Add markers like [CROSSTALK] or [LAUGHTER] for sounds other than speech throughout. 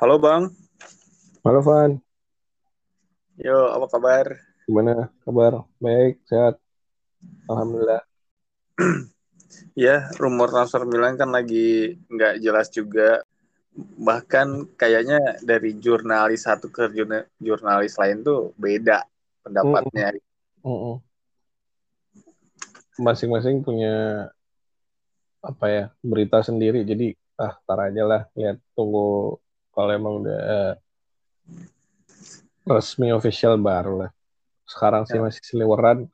Halo Bang, Halo Van, yo apa kabar? gimana kabar? Baik, sehat. Alhamdulillah. [CLEARS THROAT] Ya, rumor transfer Milan kan lagi nggak jelas juga. Bahkan kayaknya dari jurnalis satu ke jurna- jurnalis lain tuh beda pendapatnya. Mm-mm. Masing-masing punya apa ya berita sendiri. Jadi ah tar aja lah, lihat tunggu kalau emang udah eh, resmi official baru lah. Sekarang sih Ya. masih seliweran,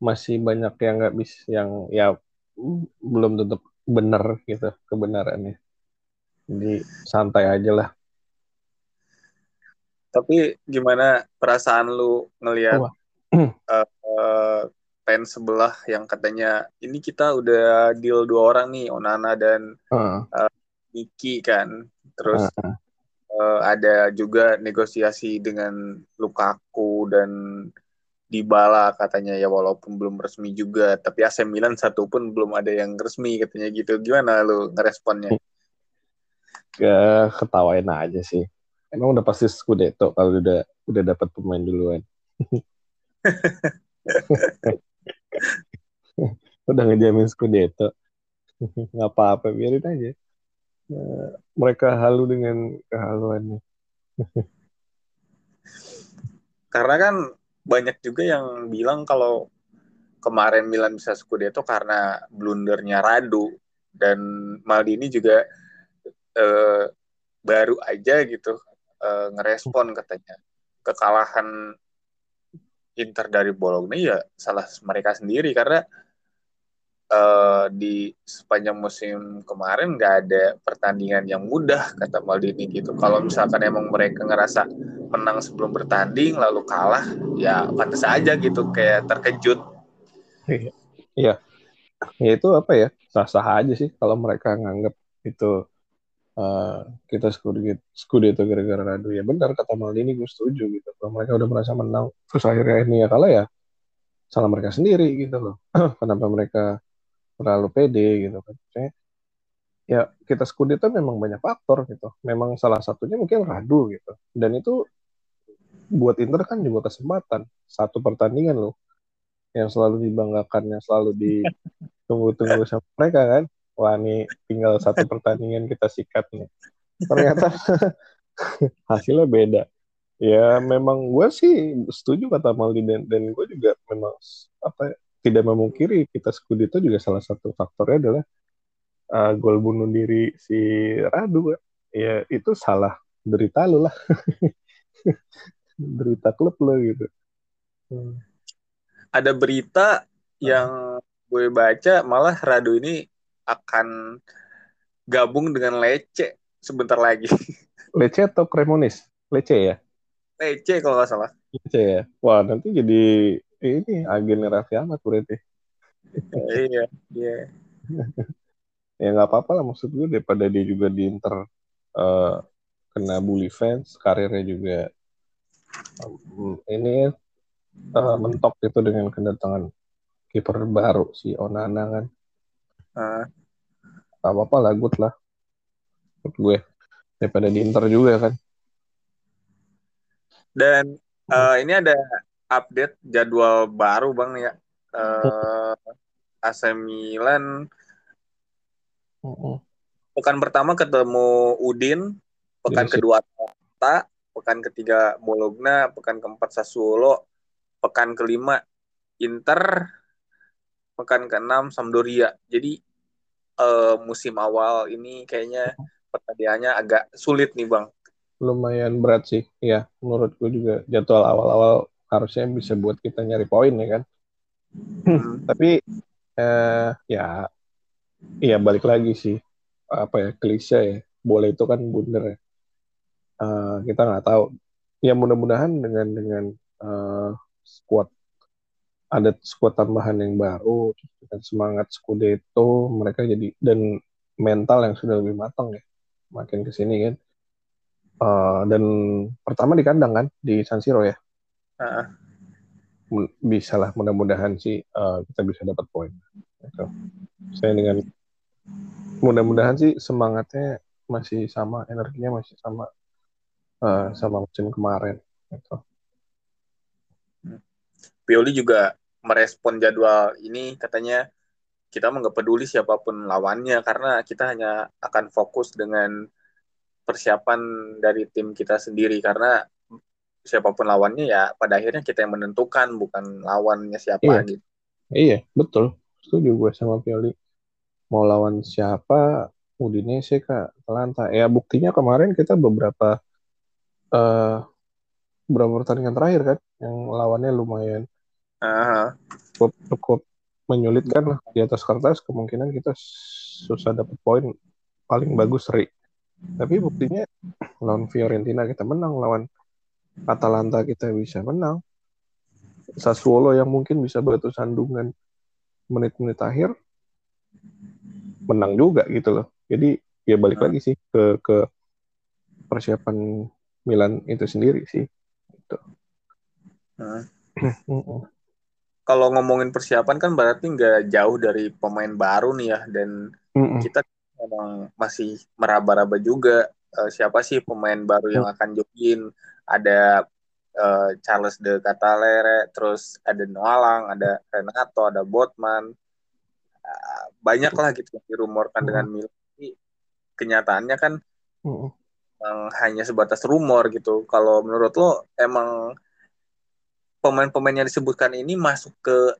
masih banyak yang nggak bisa, yang ya belum tentu benar gitu kebenarannya. Jadi santai aja lah. Tapi gimana perasaan lu ngelihat Wah. eh, fans sebelah yang katanya ini kita udah deal dua orang nih, Onana dan Ah, Miki kan. Terus ah, eh, ada juga negosiasi dengan Lukaku dan Dybala katanya ya walaupun belum resmi juga tapi AC Milan satu pun belum ada yang resmi katanya gitu gimana lu ngeresponnya ya ketawain aja sih. Emang udah pasti Scudetto kalau udah udah dapat pemain duluan. [LAUGHS] [LAUGHS] udah ngejamin Scudetto. [LAUGHS] Nggak apa-apa, biarin aja. Eh, mereka halu dengan kehaluannya. [LAUGHS] karena kan banyak juga yang bilang kalau kemarin Milan bisa Scudetto karena blundernya Radu dan Maldini juga eh, baru aja gitu eh, ngerespon katanya kekalahan Inter dari Bologna ya salah mereka sendiri karena eh, di sepanjang musim kemarin nggak ada pertandingan yang mudah kata Maldini gitu. Kalau misalkan emang mereka ngerasa menang sebelum bertanding lalu kalah, ya pantas aja gitu kayak terkejut. Ya itu apa ya? Sah-sah aja sih kalau mereka nganggap itu eh, kita Scudetto, Scudetto gara-gara Radu. Ya benar kata Maldini, gue setuju gitu. Kalau mereka udah merasa menang, terus akhirnya ini ya kalah ya salah mereka sendiri gitu loh. [CLEARS THROAT] Kenapa mereka terlalu pede gitu kan. Maksudnya, ya kita Scudetto memang banyak faktor gitu. Memang salah satunya mungkin Radu gitu. Dan itu buat Inter kan juga kesempatan. Satu pertandingan loh yang selalu dibanggakan, yang selalu ditunggu-tunggu sama mereka kan. Wah nih tinggal satu pertandingan kita sikat nih. Ternyata [LAUGHS] hasilnya beda. Ya memang gue sih setuju kata Maldi dan, dan gue juga memang apa ya, tidak memungkiri kita Scudetto juga salah satu faktornya adalah uh, gol bunuh diri si Radu. Ya itu salah derita lu lah. [LAUGHS] derita klub lo gitu. Hmm. Ada berita yang gue baca malah Radu ini akan gabung dengan Lecce sebentar lagi. [LAUGHS] Lecce atau Cremonis? Lecce ya? Lecce kalau nggak salah. Lecce ya? Wah nanti jadi ini agen Raffi Ahmad berarti. iya, iya. [LAUGHS] ya nggak apa-apa lah maksud gue daripada dia juga di Inter uh, kena bully fans, karirnya juga um, ini uh, mentok itu dengan kedatangan kiper baru si Onana kan. Uh, Gak apa-apa lah, good lah. Menurut gue. Daripada di Inter juga kan. Dan uh, ini ada update jadwal baru bang ya. Uh, AC Milan Uh-uh. pekan pertama ketemu Udin, pekan Jadi, kedua Atalanta, pekan ketiga Bologna, pekan keempat Sassuolo, pekan kelima Inter, pekan keenam Sampdoria. Jadi uh, musim awal ini kayaknya pertandingannya agak sulit nih bang. lumayan berat sih. Ya, menurut gue juga jadwal awal-awal harusnya bisa buat kita nyari poin ya kan. Hmm. Tapi eh, ya, ya balik lagi sih apa ya klise ya. Boleh itu kan bundar ya. Eh, kita nggak tahu. Ya mudah-mudahan dengan dengan eh, squad ada squad tambahan yang baru dengan semangat Scudetto mereka jadi dan mental yang sudah lebih matang ya makin ke sini kan. Uh, dan pertama di kandang kan di San Siro ya. Uh. Bisa lah mudah-mudahan sih uh, kita bisa dapat poin. Gitu. Saya dengan mudah-mudahan sih semangatnya masih sama, energinya masih sama. uh, sama musim kemarin. Gitu. Pioli juga merespon jadwal ini katanya kita nggak peduli siapa pun lawannya karena kita hanya akan fokus dengan persiapan dari tim kita sendiri karena siapa pun lawannya ya pada akhirnya kita yang menentukan bukan lawannya siapa iya. gitu. Iya betul setuju gue sama Pioli mau lawan siapa Udinese kak Atalanta ya buktinya kemarin kita beberapa uh, beberapa pertandingan terakhir kan yang lawannya lumayan uh-huh. cukup cukup menyulitkan lah di atas kertas kemungkinan kita susah dapat poin paling bagus seri tapi buktinya lawan Fiorentina kita menang lawan Atalanta kita bisa menang Sassuolo yang mungkin bisa batu sandungan menit-menit akhir menang juga gitu loh jadi ya balik lagi sih ke ke persiapan Milan itu sendiri sih gitu. Nah. kalau ngomongin persiapan kan berarti nggak jauh dari pemain baru nih ya dan mm-hmm. kita memang masih meraba-raba juga uh, siapa sih pemain baru yang akan join ada uh, Charles de Catalere terus ada Noalang ada Renato ada Botman. Uh, banyak lah gitu yang dirumorkan dengan Milan. Kenyataannya kan mm-hmm. hanya sebatas rumor gitu. Kalau menurut lo emang pemain-pemain yang disebutkan ini masuk ke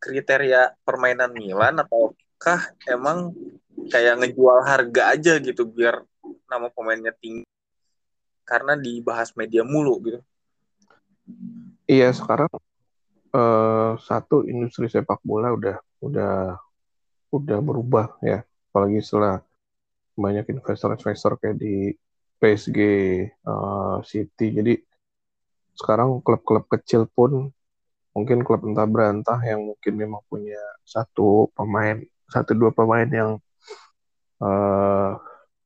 kriteria permainan Milan ataukah emang kayak ngejual harga aja gitu biar nama pemainnya tinggi karena dibahas media mulu gitu. Iya sekarang uh, satu industri sepak bola udah udah udah berubah ya apalagi setelah banyak investor-investor kayak di PSG, uh, eh, City jadi sekarang klub-klub kecil pun mungkin klub entah berantah yang mungkin memang punya satu pemain satu dua pemain yang uh,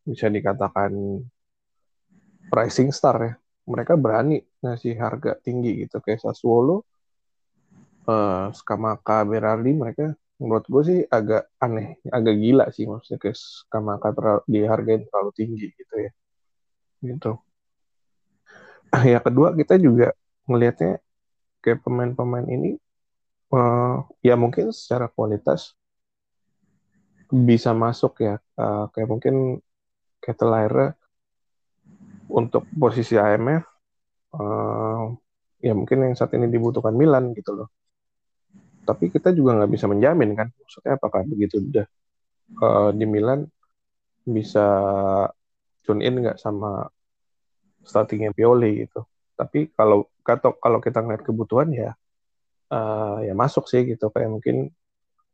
bisa dikatakan pricing star ya. Mereka berani ngasih harga tinggi gitu. Kayak Sassuolo uh, Skamaka Berardi mereka menurut gue sih agak aneh agak gila sih maksudnya kayak Skamaka terlalu, dihargain terlalu tinggi gitu ya. Gitu. [CLEARS THROAT] Ya kedua kita juga melihatnya kayak pemain-pemain ini uh, ya mungkin secara kualitas bisa masuk ya. Uh, kayak mungkin Ketelire untuk posisi AMF uh, eh, ya mungkin yang saat ini dibutuhkan Milan gitu loh tapi kita juga nggak bisa menjamin kan maksudnya apakah begitu udah uh, di Milan bisa tune in nggak sama startingnya Pioli gitu. Tapi kalau kata kalau kita ngeliat kebutuhan ya uh, ya masuk sih gitu kayak mungkin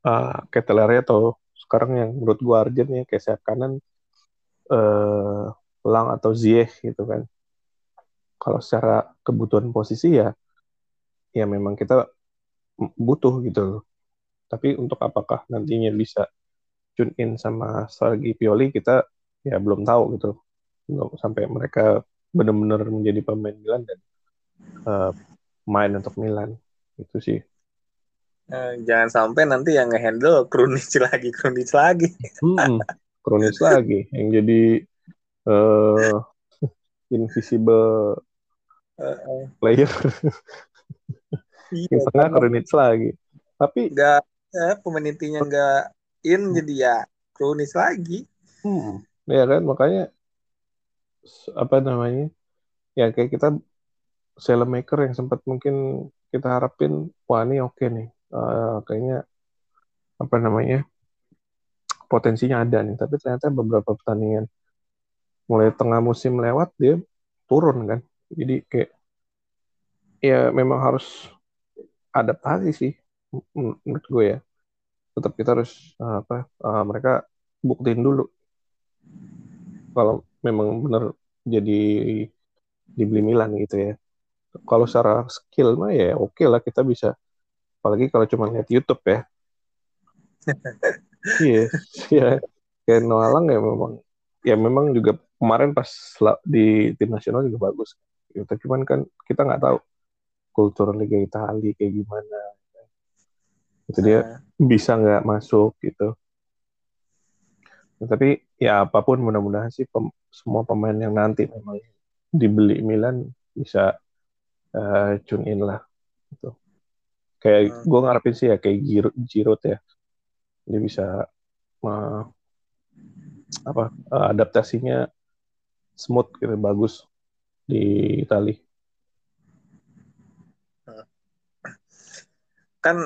uh, Ketelere atau sekarang yang menurut gua urgent ya kayak sayap kanan uh, Lang atau Ziyech gitu kan. Kalau secara kebutuhan posisi ya ya memang kita butuh gitu. Tapi untuk apakah nantinya bisa tune in sama strategi Pioli kita ya belum tahu gitu. Belum sampai mereka benar-benar menjadi pemain Milan dan uh, main untuk Milan itu sih uh, jangan sampai nanti yang ngehandle Krunic [LAUGHS] lagi Krunic lagi hmm, Krunic lagi yang jadi uh, invisible uh, player. Iya, tengah Krunic lagi. Tapi nggak ya, pemain intinya nggak in jadi ya Krunic lagi. Hmm, ya kan? Makanya apa namanya? Ya kayak kita maker yang sempat mungkin kita harapin wah ini oke okay nih. Uh, kayaknya apa namanya? Potensinya ada nih. Tapi ternyata beberapa pertandingan mulai tengah musim lewat dia turun kan jadi kayak ya memang harus adaptasi sih menurut gue ya tetap kita harus uh, apa uh, mereka buktiin dulu kalau memang benar jadi dibeli Milan gitu ya. Kalau secara skill mah ya oke okay lah kita bisa. Apalagi kalau cuma lihat YouTube ya. [LAUGHS] Iya, yes, ya. Kayak Noalang ya memang ya memang juga kemarin pas di tim nasional juga bagus. Ya, tapi cuman kan kita nggak tahu kultur Liga Italia kayak gimana. Itu dia uh. bisa nggak masuk gitu. Nah, tapi ya apa pun mudah-mudahan sih pem semua pemain yang nanti memang dibeli Milan bisa uh, tune in lah gitu. Kayak hmm. gue ngarepin sih ya kayak Giroud, Giroud ya. Dia bisa uh, apa uh, adaptasinya smooth gitu bagus di Itali. Kan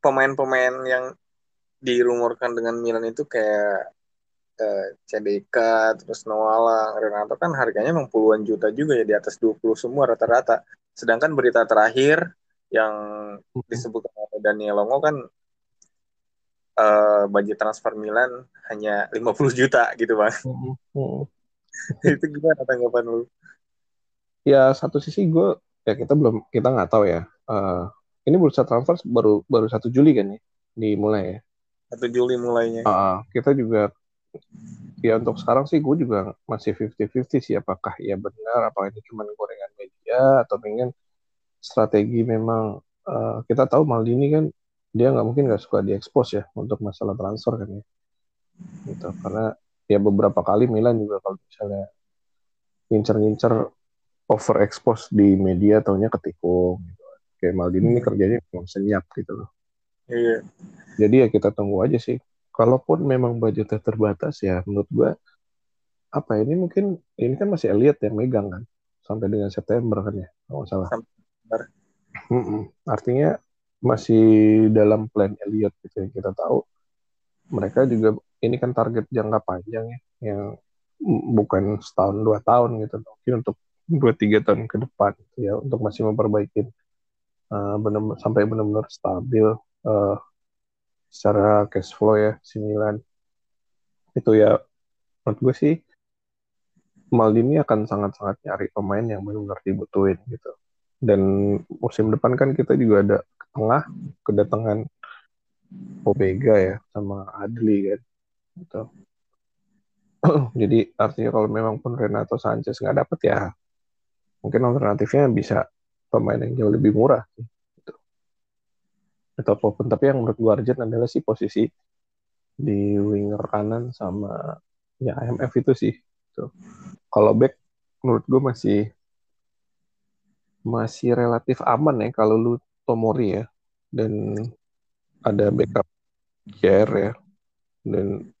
pemain-pemain yang dirumorkan dengan Milan itu kayak eh, CDK, terus Noala, Renato kan harganya memang puluhan juta juga ya di atas 20 semua rata-rata. Sedangkan berita terakhir yang disebut oleh Daniel Longo kan uh, budget transfer Milan hanya 50 juta gitu bang. [LAUGHS] itu gimana tanggapan lu? Ya satu sisi gue ya kita belum kita nggak tahu ya. Uh, ini bursa transfer baru baru satu Juli kan ya dimulai ya. Satu Juli mulainya. Uh, kita juga ya untuk sekarang sih gue juga masih 50-50 sih apakah ya benar apakah ini cuma gorengan media atau pengen strategi memang uh, kita tahu Maldini kan dia nggak mungkin nggak suka diekspos ya untuk masalah transfer kan ya gitu karena ya beberapa kali Milan juga kalau misalnya ngincer-ngincer over expose di media taunya ketikung gitu. kayak Maldini ini kerjanya memang senyap gitu loh iya jadi ya kita tunggu aja sih kalaupun memang budgetnya terbatas ya menurut gua apa ini mungkin ini kan masih Elliot yang megang kan sampai dengan September kan ya kalau salah. September. Mm -mm. Artinya masih dalam plan Elliot gitu yang kita tahu. Mereka juga ini kan target jangka panjang ya yang bukan setahun dua tahun gitu mungkin untuk dua tiga tahun ke depan gitu ya untuk masih memperbaiki uh, benar sampai benar-benar stabil uh, secara cash flow ya si Milan. Itu ya menurut gue sih Maldini akan sangat-sangat nyari pemain yang benar-benar dibutuhin gitu. Dan musim depan kan kita juga ada ke tengah kedatangan Obega ya sama Adli kan gitu. [CLEARS THROAT] Jadi artinya kalau memang pun Renato Sanchez nggak dapet ya mungkin alternatifnya bisa pemain yang jauh lebih murah atau apa pun. Tapi yang menurut gue urgent adalah sih posisi di winger kanan sama ya IMF itu sih tuh kalau back menurut gue masih masih relatif aman ya kalau lu Tomori ya. Dan ada backup JR ya. Dan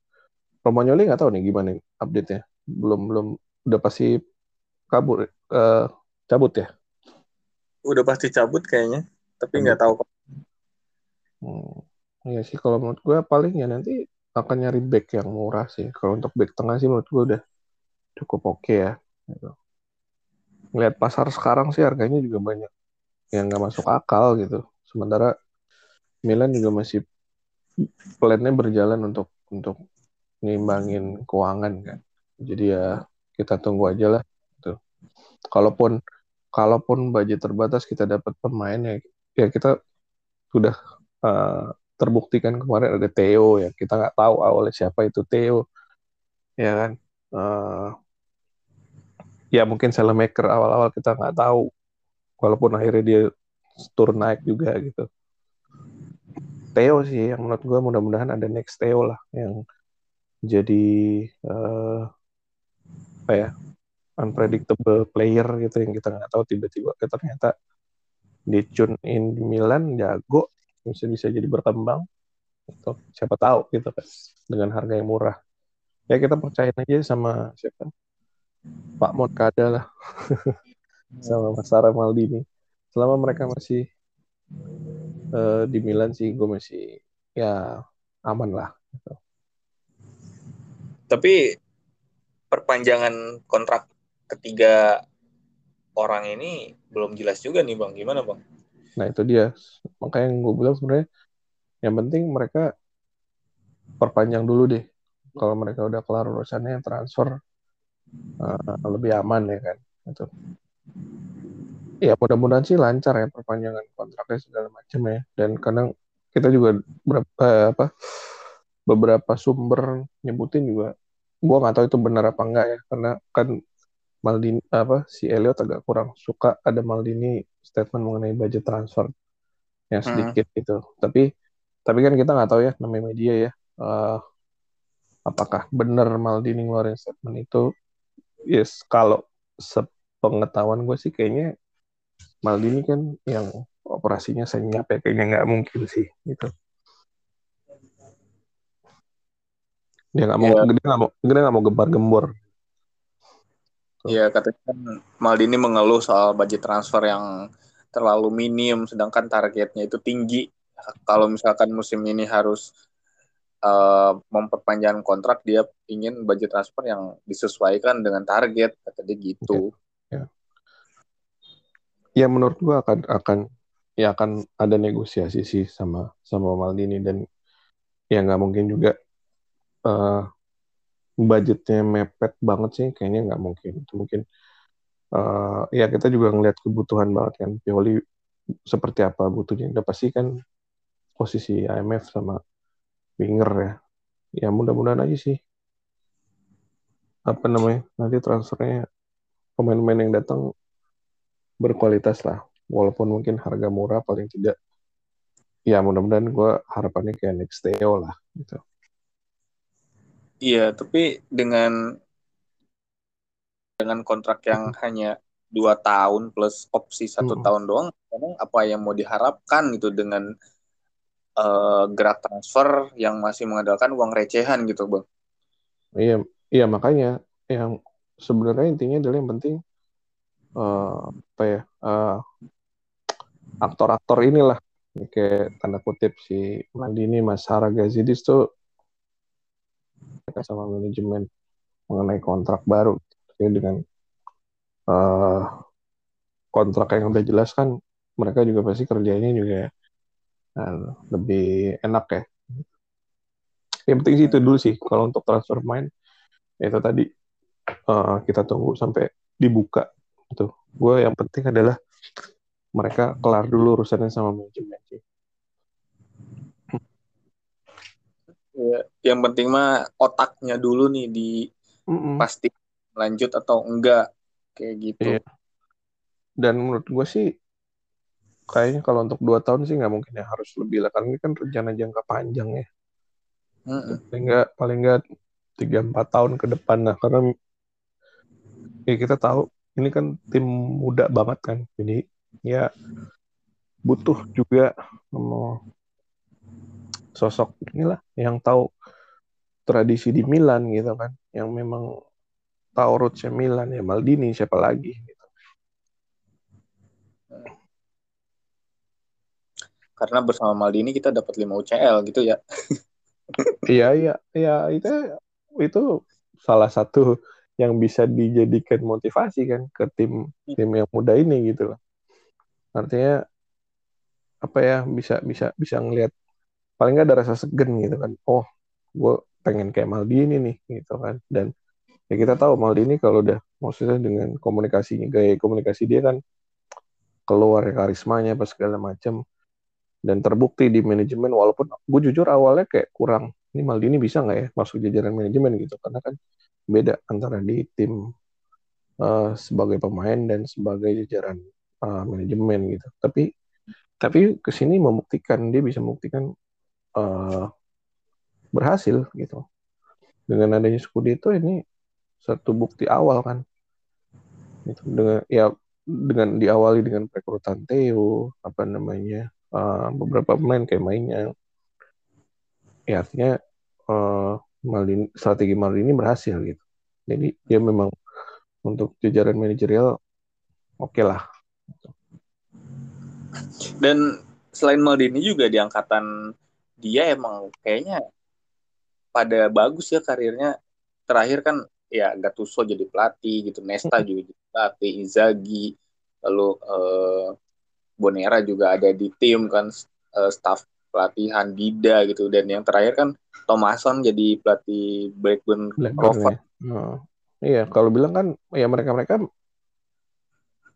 Romagnoli nggak tahu nih gimana update-nya belum belum udah pasti kabur uh, cabut ya udah pasti cabut kayaknya tapi nggak tahu Hmm. Ya sih kalau menurut gue paling ya nanti akan nyari back yang murah sih. Kalau untuk back tengah sih menurut gue udah cukup oke okay ya. Gitu. Ngeliat pasar sekarang sih harganya juga banyak yang nggak masuk akal gitu. Sementara Milan juga masih plannya berjalan untuk untuk ngimbangin keuangan kan. Jadi ya kita tunggu aja lah. Gitu. Kalaupun kalaupun budget terbatas kita dapat pemain ya ya kita sudah uh, terbuktikan kemarin ada Theo ya kita nggak tahu awalnya siapa itu Theo ya kan uh, ya mungkin maker awal-awal kita nggak tahu walaupun akhirnya dia turun naik juga gitu Theo sih yang menurut gue mudah-mudahan ada next Theo lah yang jadi uh, apa ya unpredictable player gitu yang kita nggak tahu tiba-tiba ternyata di tune in Milan jago bisa bisa jadi berkembang. Atau siapa tahu gitu kan dengan harga yang murah. Ya kita percaya aja sama siapa? Pak Moncada lah. [LAUGHS] Sama Mas Sarah Maldini. Selama mereka masih uh, di Milan sih gue masih ya aman lah gitu. Tapi perpanjangan kontrak ketiga orang ini belum jelas juga nih bang gimana bang Nah itu dia. Makanya yang gue bilang sebenarnya yang penting mereka perpanjang dulu deh. Kalau mereka udah kelar urusannya transfer uh, lebih aman ya kan. Itu. Ya mudah-mudahan sih lancar ya perpanjangan kontraknya segala macam ya. Dan kadang kita juga berapa apa beberapa sumber nyebutin juga gue nggak tahu itu benar apa enggak ya karena kan Maldini apa si Elliot agak kurang suka ada Maldini statement mengenai budget transfer yang hmm. sedikit hmm. gitu. Tapi tapi kan kita nggak tahu ya namanya media ya. Uh, apakah benar Maldini ngeluarin statement itu? Yes, kalau se pengetahuan gue sih kayaknya Maldini kan yang operasinya senyap ya kayaknya nggak mungkin sih gitu. Dia nggak mau, yeah. dia nggak mau, dia nggak mau gembar-gembor. Iya, katanya kan Maldini mengeluh soal budget transfer yang terlalu minim, sedangkan targetnya itu tinggi. Kalau misalkan musim ini harus uh, memperpanjang kontrak, dia ingin budget transfer yang disesuaikan dengan target, kata dia gitu. Ya, ya. ya menurut gua akan akan ya akan ada negosiasi sih sama sama Maldini dan ya nggak mungkin juga uh, budgetnya mepet banget sih kayaknya nggak mungkin. Itu mungkin uh, ya kita juga ngeliat kebutuhan banget kan. Pioli seperti apa butuhnya. Udah pasti kan posisi IMF sama winger ya. Ya mudah-mudahan aja sih. Apa namanya nanti transfernya pemain-pemain yang datang berkualitas lah. Walaupun mungkin harga murah paling tidak. Ya mudah-mudahan gue harapannya kayak next Theo lah gitu Iya, tapi dengan dengan kontrak yang hanya dua tahun plus opsi satu hmm. tahun doang, memang apa yang mau diharapkan gitu dengan uh, gerak transfer yang masih mengandalkan uang recehan gitu, bang? Iya, iya makanya yang sebenarnya intinya adalah yang penting uh, apa ya uh, aktor-aktor inilah kayak tanda kutip si Mandini Mas Haragazidis tuh mereka sama manajemen mengenai kontrak baru. Ya, dengan uh, kontrak yang udah jelas kan mereka juga pasti kerjanya juga uh, lebih enak ya. Yang penting sih itu dulu sih. Kalau untuk transfer main itu tadi uh, kita tunggu sampai dibuka. Itu gue yang penting adalah mereka kelar dulu urusannya sama manajemen sih Ya, yang penting mah otaknya dulu nih di mm -mm. pasti lanjut atau enggak kayak gitu. Iya. Dan menurut gue sih kayaknya kalau untuk dua tahun sih nggak mungkin ya harus lebih lah karena ini kan rencana jangka panjang ya. Mm -mm. Paling nggak paling nggak tiga empat tahun ke depan lah karena ya kita tahu ini kan tim muda banget kan jadi ya butuh juga sosok inilah yang tahu tradisi di Milan gitu kan. Yang memang tahu rootsnya Milan ya Maldini siapa lagi gitu. karena bersama Maldini kita dapat 5 UCL gitu ya. Iya iya iya itu itu salah satu yang bisa dijadikan motivasi kan ke tim tim yang muda ini gitu loh. Artinya apa ya bisa bisa bisa ngelihat paling nggak ada rasa segen gitu kan. Oh gue pengen kayak Maldini nih gitu kan. Dan ya kita tahu Maldini kalau udah maksudnya dengan komunikasinya gaya komunikasi dia kan keluar ya karismanya pas segala macam dan terbukti di manajemen walaupun gue jujur awalnya kayak kurang ini Maldini bisa nggak ya masuk jajaran manajemen gitu? Karena kan beda antara di tim uh, sebagai pemain dan sebagai jajaran uh, manajemen gitu. Tapi tapi ke sini membuktikan dia bisa membuktikan uh, berhasil gitu. Dengan adanya Scudetto ini satu bukti awal kan. Gitu. Dengan ya dengan diawali dengan rekrutan Theo apa namanya uh, beberapa pemain kayak mainnya ya artinya uh, Maldini, strategi Maldini berhasil gitu jadi dia memang untuk jajaran manajerial oke okay lah dan selain Maldini juga di angkatan dia emang kayaknya pada bagus ya karirnya terakhir kan ya Gattuso jadi pelatih gitu Nesta juga jadi pelatih Izagi lalu eh, Bonera juga ada di tim kan eh, staff pelatihan Dida gitu dan yang terakhir kan Thomason jadi pelatih Blackburn, Rovers. Ya. Oh. Iya, kalau bilang kan ya mereka-mereka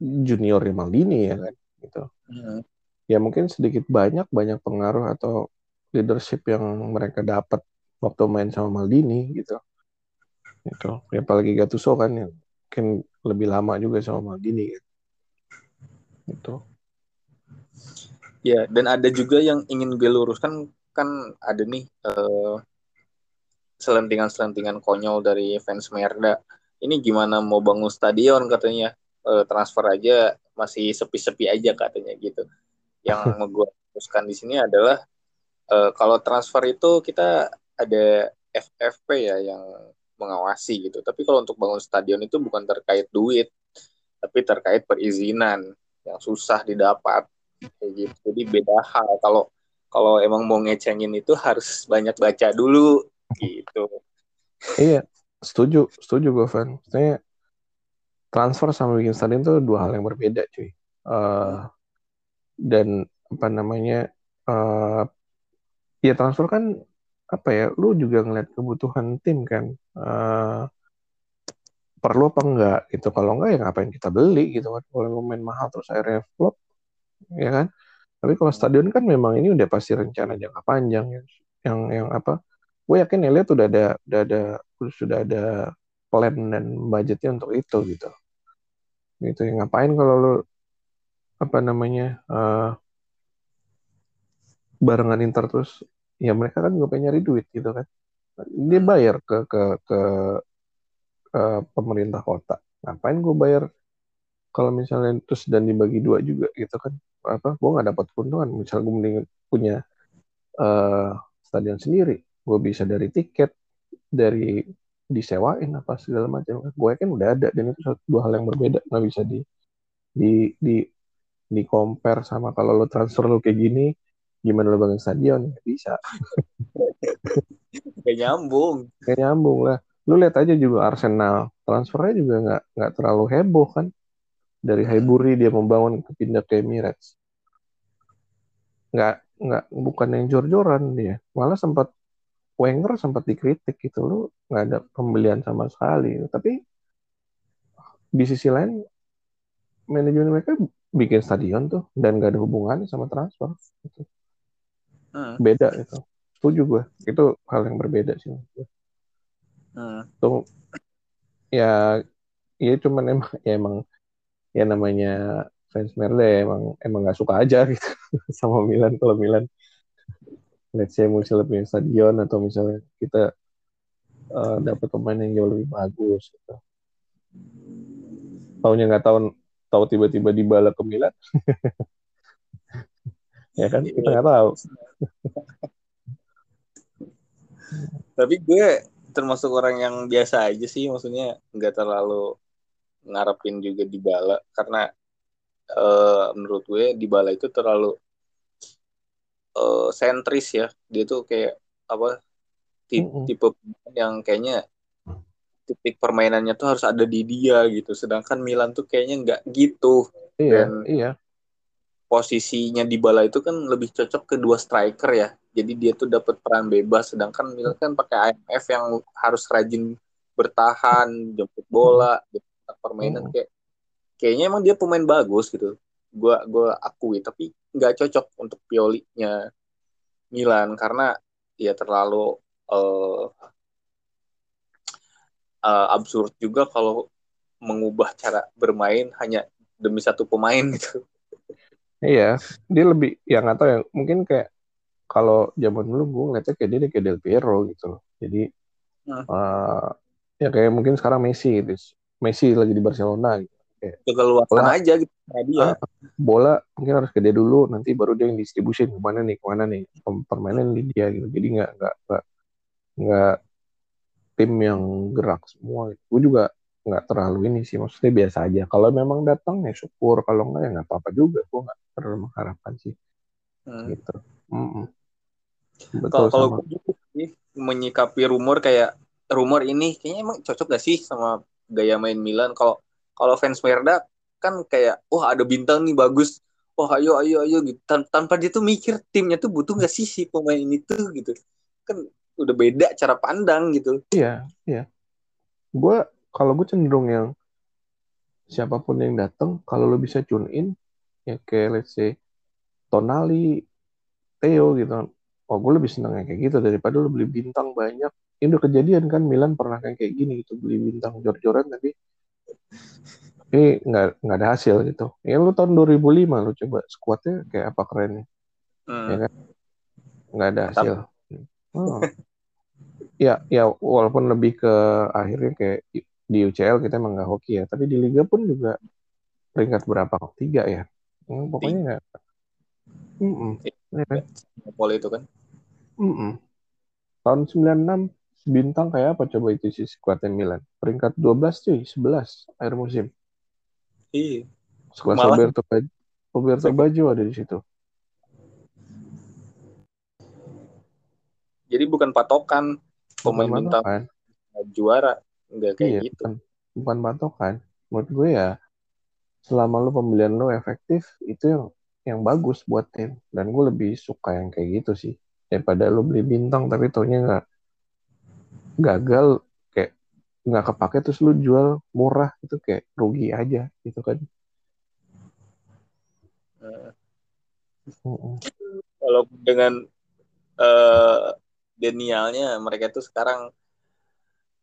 junior Maldini ya kan gitu. Hmm. Ya mungkin sedikit banyak banyak pengaruh atau leadership yang mereka dapat waktu main sama Maldini gitu. Itu. Ya apalagi Gattuso kan yang mungkin lebih lama juga sama Maldini gitu. Itu. Ya, dan ada juga yang ingin gue luruskan kan ada nih uh, selentingan-selentingan konyol dari fans Merda. Ini gimana mau bangun stadion katanya uh, transfer aja masih sepi-sepi aja katanya gitu. Yang [LAUGHS] mau gue teruskan di sini adalah uh, kalau transfer itu kita ada FFP ya yang mengawasi gitu. Tapi kalau untuk bangun stadion itu bukan terkait duit, tapi terkait perizinan yang susah didapat gitu. Jadi beda hal kalau kalau emang mau ngecengin itu harus banyak baca dulu gitu. Iya, setuju, setuju gue Van. Maksudnya transfer sama bikin stadion itu dua hal yang berbeda cuy. Uh, dan apa namanya uh, ya transfer kan apa ya lu juga ngeliat kebutuhan tim kan. Uh, perlu apa enggak gitu. Kalau enggak ya ngapain kita beli gitu kan. Kalau main mahal terus akhirnya flop ya kan. Tapi kalau stadion kan memang ini udah pasti rencana jangka panjang yang yang, yang apa gue yakin Elliot udah ada udah ada sudah ada plan dan budgetnya untuk itu gitu. Gitu ya ngapain kalau lu apa namanya uh, barengan Inter terus ya mereka kan juga pengen nyari duit gitu kan. Dia bayar ke ke ke uh, pemerintah kota. Ngapain gue bayar? Kalau misalnya terus dan dibagi dua juga gitu kan. Apa gue nggak dapat keuntungan. Misal gue mending punya uh, stadion sendiri. Gue bisa dari tiket dari disewain apa segala macam. Gue kan udah ada. Dan itu satu dua hal yang berbeda. Nggak bisa di di di di compare sama kalau lo transfer lo kayak gini gimana lo bangun stadion? Bisa. [LAUGHS] Kayak nyambung. Kayak nyambung lah. Lu lihat aja juga Arsenal transfernya juga nggak nggak terlalu heboh kan? Dari Highbury dia membangun ke pindah ke Emirates. Nggak nggak bukan yang jor-joran dia. Malah sempat Wenger sempat dikritik gitu. Lu nggak ada pembelian sama sekali. Tapi di sisi lain manajemen mereka bikin stadion tuh. Dan gak ada hubungannya sama transfer. gitu beda itu. Setuju gue itu hal yang berbeda sih hmm. tuh ya ya cuman emang ya emang ya namanya fans Merle ya emang emang nggak suka aja gitu [LAUGHS] sama Milan. Kalau Milan let's say misalnya punya stadion atau misalnya kita uh, dapat pemain yang jauh lebih bagus gitu. Taunya nggak tahu tahu tiba-tiba dibala ke Milan. [LAUGHS] ya kan? Kita nggak tahu tapi gue termasuk orang yang biasa aja sih maksudnya nggak terlalu ngarepin juga di bala karena uh, menurut gue di bala itu terlalu uh, sentris ya. Dia tuh kayak apa tipe, mm -hmm. tipe yang kayaknya titik permainannya tuh harus ada di dia gitu. Sedangkan Milan tuh kayaknya nggak gitu. Iya Dan, iya posisinya di bala itu kan lebih cocok ke dua striker ya. Jadi dia tuh dapat peran bebas sedangkan Milan kan pakai IMF yang harus rajin bertahan, jemput bola, jemput permainan hmm. kayak kayaknya emang dia pemain bagus gitu. Gua gua akui tapi nggak cocok untuk Pioli-nya Milan karena dia terlalu uh, uh, absurd juga kalau mengubah cara bermain hanya demi satu pemain gitu. Iya, dia lebih yang nggak tahu ya mungkin kayak kalau zaman dulu gue ngeliatnya kayak dia kayak Del Piero gitu loh. Jadi hmm. uh, ya kayak mungkin sekarang Messi gitu. Messi lagi di Barcelona gitu. Kayak, bola, aja gitu dia. Uh, bola mungkin harus ke dia dulu, nanti baru dia yang distribusi ke mana nih, ke mana nih, permainan di dia gitu. Jadi nggak nggak nggak nggak tim yang gerak semua. Gitu. Gue juga nggak terlalu ini sih maksudnya biasa aja kalau memang datang ya syukur kalau enggak ya nggak apa-apa juga gue nggak terlalu mengharapkan sih. Hmm. gitu. Mm -mm. kalau kalau gue gitu sih menyikapi rumor kayak rumor ini kayaknya emang cocok gak sih sama gaya main Milan? Kalau kalau fans Merda kan kayak wah ada bintang nih bagus. Wah ayo ayo ayo gitu. Tan tanpa dia tuh mikir timnya tuh butuh gak sih si pemain ini tuh gitu. Kan udah beda cara pandang gitu. Iya iya. Gue kalau gue cenderung yang siapa pun yang datang kalau lo bisa tune in ya kayak let's say Tonali Theo gitu. Oh gue lebih seneng kayak gitu daripada lo beli bintang banyak. Ini udah kejadian kan Milan pernah kayak kayak gini gitu beli bintang jor-joran tapi tapi nggak nggak ada hasil gitu. Ya lu tahun 2005 lu coba skuadnya kayak apa kerennya? Hmm. ya kan? Nggak ada hasil. Oh. ya ya walaupun lebih ke akhirnya kayak di UCL kita emang nggak hoki ya tapi di liga pun juga peringkat berapa? Kok tiga ya hmm, pokoknya nggak mm -mm. Ya, kan? itu kan mm -mm. tahun 96 bintang kayak apa coba itu si skuadnya Milan peringkat 12 cuy 11 akhir musim iya Malah, Roberto, Roberto Baggio ada di situ. Jadi bukan patokan pemain bukan bintang juara, enggak kayak iya, gitu. Bukan, bukan patokan. Menurut gue ya selama lu pembelian lu efektif itu yang yang bagus buat tim. Dan gue lebih suka yang kayak gitu sih. Daripada lu beli bintang tapi taunya nggak gagal kayak nggak kepake terus lu jual murah itu kayak rugi aja gitu kan. Kalau dengan uh, Danielnya mereka tuh sekarang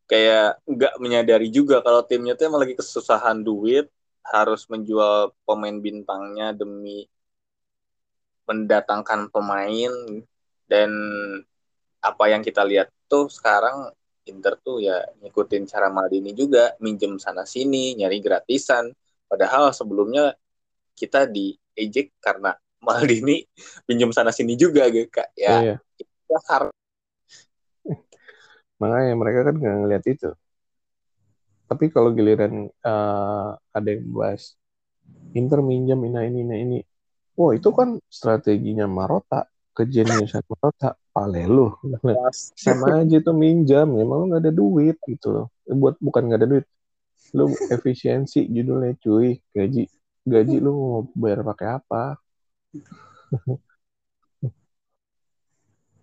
kayak nggak menyadari juga kalau timnya tuh emang lagi kesusahan duit harus menjual pemain bintangnya demi mendatangkan pemain. Dan apa yang kita lihat tuh sekarang Inter tuh ya ngikutin cara Maldini juga minjem sana sini nyari gratisan. Padahal sebelumnya kita di ejek karena [LAUGHS] Maldini pinjam sana sini juga gitu kak. Ya, iya. karena [LAUGHS] makanya mereka kan nggak ngeliat itu tapi kalau giliran uh, ada yang bahas Inter minjam ini ini ini ini. Oh itu kan strateginya Marota kejeniusan Marota palelu [LAUGHS] sama aja tuh minjam emang lu nggak ada duit gitu loh. Buat bukan nggak ada duit. Lu efisiensi judulnya cuy. Gaji gaji lu mau bayar pakai apa?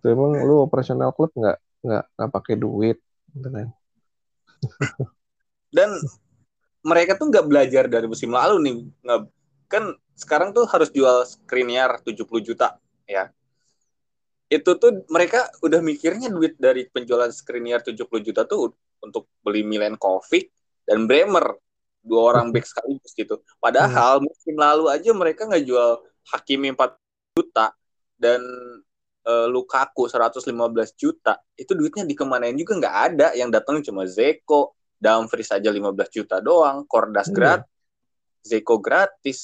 Tuh, [LAUGHS] emang lu operasional klub nggak nggak nggak pakai duit gitu kan [LAUGHS] dan mereka tuh nggak belajar dari musim lalu nih nggak kan sekarang tuh harus jual Skriniar 70 juta ya itu tuh mereka udah mikirnya duit dari penjualan Skriniar 70 juta tuh untuk beli Milenkovic dan Bremer dua orang back sekaligus gitu. Padahal hmm. musim lalu aja mereka nggak jual Hakimi 4 juta dan uh, Lukaku 115 juta. Itu duitnya dikemanain juga nggak ada. Yang datang cuma Zeko, Dumfries saja 15 juta doang, Kordas hmm. gratis, Zeko gratis.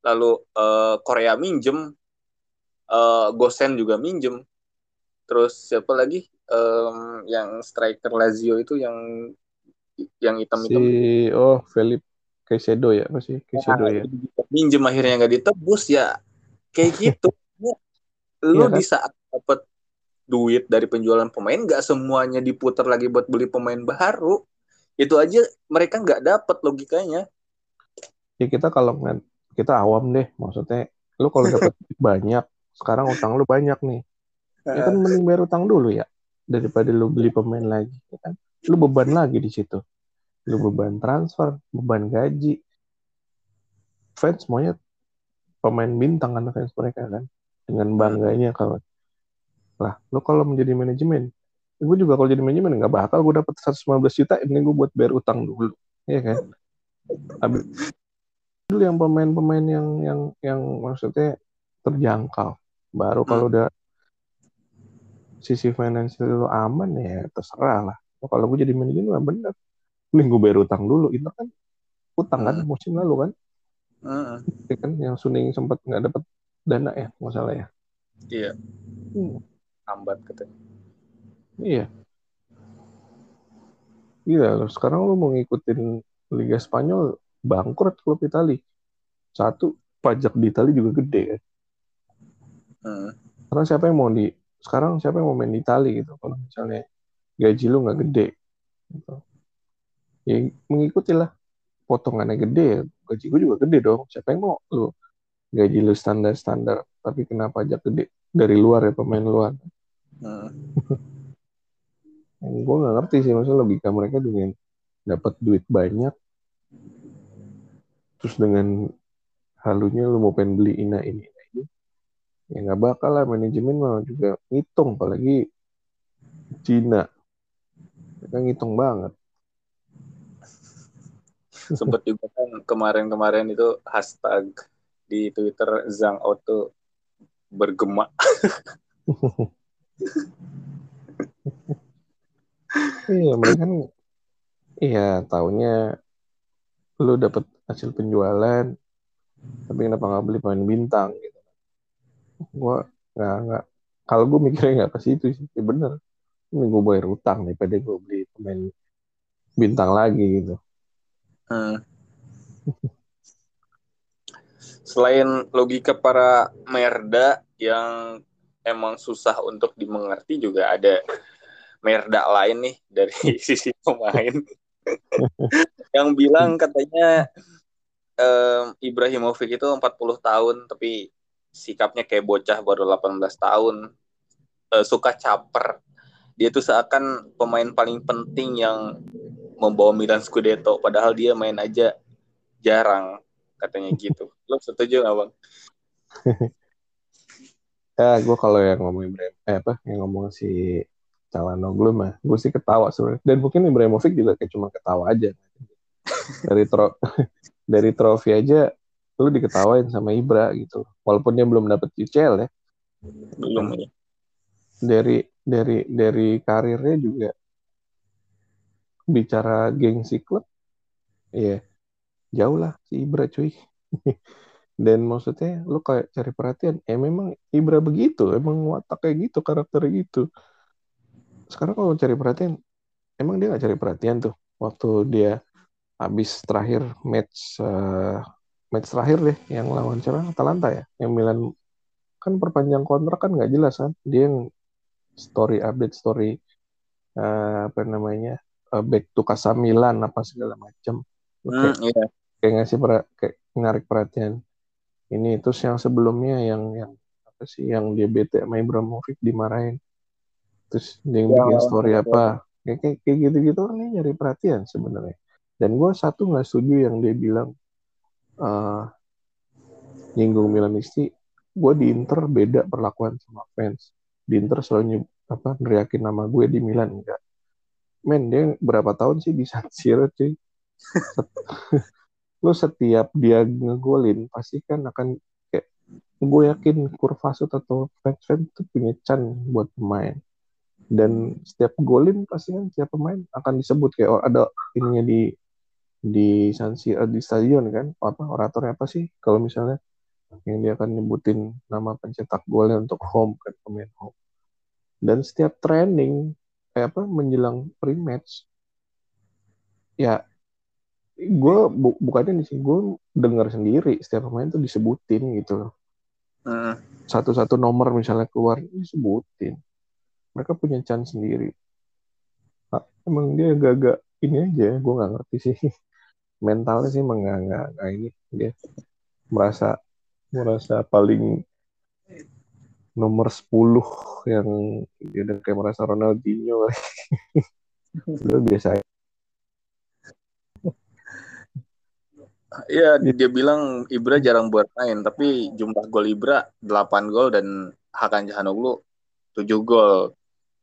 Lalu uh, Korea minjem, uh, Gosen juga minjem. Terus siapa lagi? Um, yang striker Lazio itu yang yang hitam hitam si oh Philip Caicedo ya apa sih Caicedo nah, ya minjem akhirnya nggak ditebus ya kayak gitu [LAUGHS] lu iya, kan? di saat dapat duit dari penjualan pemain nggak semuanya diputar lagi buat beli pemain baru itu aja mereka nggak dapat logikanya. Ya kita kalau kita awam deh maksudnya lu kalau [LAUGHS] dapat banyak sekarang utang lu banyak nih. Ya kan mending bayar utang dulu ya daripada lu beli pemain lagi ya kan? Lu beban lagi di situ. Lu beban transfer beban gaji. Fans semuanya pemain bintang kan fans mereka kan dengan bangganya kalau lah lu kalau menjadi manajemen gue juga kalau jadi manajemen nggak bakal gue dapat 115 juta ini gue buat bayar utang dulu. Ya kan? Abis dulu yang pemain-pemain yang yang yang maksudnya terjangkau. Baru kalau hmm. udah sisi finansial lu aman ya terserah lah. Kalau gue jadi manajer lah bener. Mending gue bayar utang dulu. Itu kan utang kan hmm. musim lalu kan? Uh. kan? Yang Suning sempat nggak dapat dana ya masalah ya? Iya. Hmm. lambat katanya iya. Iya sekarang lu mau ngikutin Liga Spanyol bangkrut klub Itali. Satu pajak di Itali juga gede kan? Hmm. karena siapa yang mau di sekarang siapa yang mau main di Itali gitu? Kalau misalnya gaji lu nggak gede gitu. ya mengikuti lah. Potongannya gede ya gaji gue juga gede dong. Siapa yang mau lu gaji lu standar standar tapi kenapa pajak gede dari luar ya pemain luar. Hmm. [LAUGHS] gue nggak ngerti sih maksudnya logika mereka dengan dapat duit banyak terus dengan halunya lu mau pengen beli ina ini, ini ya nggak bakal lah manajemen mah juga ngitung apalagi Cina mereka ngitung banget. Sempet juga kan kemarin-kemarin itu hashtag di Twitter Zhang Auto bergema. [LAUGHS] iya, mereka kan iya taunya lu dapat hasil penjualan tapi kenapa nggak beli pemain bintang gitu? Gue nggak nggak kalau gue mikirnya nggak ke situ sih. Ya bener ini gue bayar utang nih pada gue beli pemain bintang lagi gitu. Hmm. selain logika para merda yang emang susah untuk dimengerti juga ada merda lain nih dari [LAUGHS] sisi pemain. [LAUGHS] Yang bilang katanya um, Ibrahimovic itu 40 tahun tapi sikapnya kayak bocah baru 18 tahun. Uh, suka caper. Dia tuh seakan pemain paling penting yang membawa Milan Scudetto padahal dia main aja jarang katanya gitu. [LAUGHS] Lo setuju gak bang? Ya gue kalau yang ngomong Ibrahim eh apa yang ngomong si Calhanoglu mah. Gue sih ketawa sebenarnya. Dan mungkin Ibrahimovic juga kayak cuma ketawa aja. Dari tro [LAUGHS] dari trofi aja lu diketawain sama Ibra gitu. Walaupun dia belum dapet UCL ya. Belum ya. Dari dari dari karirnya juga bicara gengsi klub ya jauh lah si Ibra cuy. [LAUGHS] Dan maksudnya lu kayak cari perhatian ya memang Ibra begitu emang watak kayak gitu karakter gitu sekarang kalau cari perhatian emang dia nggak cari perhatian tuh. Waktu dia habis terakhir match uh, match terakhir deh yang lawan siapa? Atalanta ya? Yang Milan. Kan perpanjang kontrak kan nggak jelas kan? Dia yang story update story uh, apa namanya uh, back to Casa Milan apa segala macam. Hmm, iya. kayak ngasih per kayak menarik perhatian. Ini terus yang sebelumnya yang yang apa sih yang dia bete sama Ibrahimovic dimarahin terus dia ya, bikin story ya, apa? kayak kayak, kayak gitu gitu kan dia nyari perhatian sebenarnya. Dan gue satu nggak setuju yang dia bilang uh, nyinggung Milanisti. Gue di Inter beda perlakuan sama fans. Di Inter selalu apa neriakin nama gue di Milan enggak. Men dia berapa tahun sih di San Siro cuy? Lo [LAUGHS] setiap dia ngegolin pasti kan akan kayak gue yakin Kurvasut atau fans fans itu punya can buat pemain dan setiap golin pasti kan setiap pemain akan disebut kayak oh, ada ininya di di Sansi uh, di stadion kan apa oratornya apa sih? Kalau misalnya yang dia akan nyebutin nama pencetak golnya untuk home kan pemain home. Dan setiap training kayak apa menjelang pre-match ya gue bu, bukannya di sini gue dengar sendiri setiap pemain tuh disebutin gitu satu-satu nomor misalnya keluar disebutin mereka punya chance sendiri. Nah, emang dia agak-agak ini aja gue nggak ngerti sih. [LAUGHS] Mentalnya sih emang nggak nggak ini. Dia merasa merasa paling nomor 10 yang dia udah kayak merasa Ronaldinho. [LAUGHS] Udah biasa Iya, dia bilang Ibra jarang buat main, tapi jumlah gol Ibra 8 gol dan Hakan Jahanoglu 7 gol.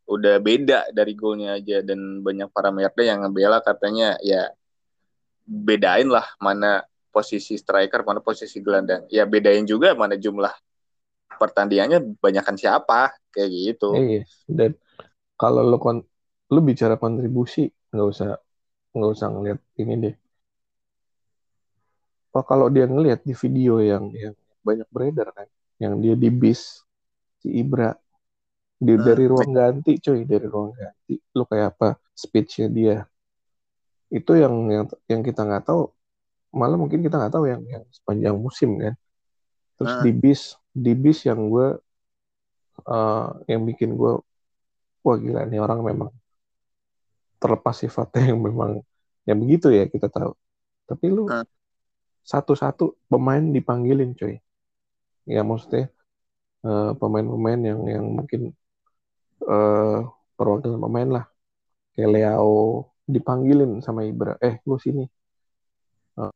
Udah beda dari golnya aja dan banyak parameter yang ngebela katanya ya bedain lah mana posisi striker, mana posisi gelandang. Ya bedain juga mana jumlah pertandingannya banyakkan siapa kayak gitu. Iya, dan kalau lo kon lo bicara kontribusi nggak usah nggak usah ngeliat ini deh oh, kalau dia ngelihat di video yang yang banyak beredar kan yang dia di bis si Ibra di, hmm. dari ruang ganti cuy dari ruang ganti. Lu kayak apa speechnya dia? Itu yang yang yang kita nggak tahu. Malah mungkin kita nggak tahu yang yang sepanjang musim kan? Terus hmm. di bis di bis yang gue uh, yang bikin gue wah gila nih orang memang terlepas sifatnya yang memang yang begitu ya kita tahu. Tapi lu hmm satu-satu pemain dipanggilin coy ya maksudnya uh, pemain-pemain yang yang mungkin uh, perwakilan pemain lah. Kayak Leo dipanggilin sama Ibra. Eh lu sini. Uh,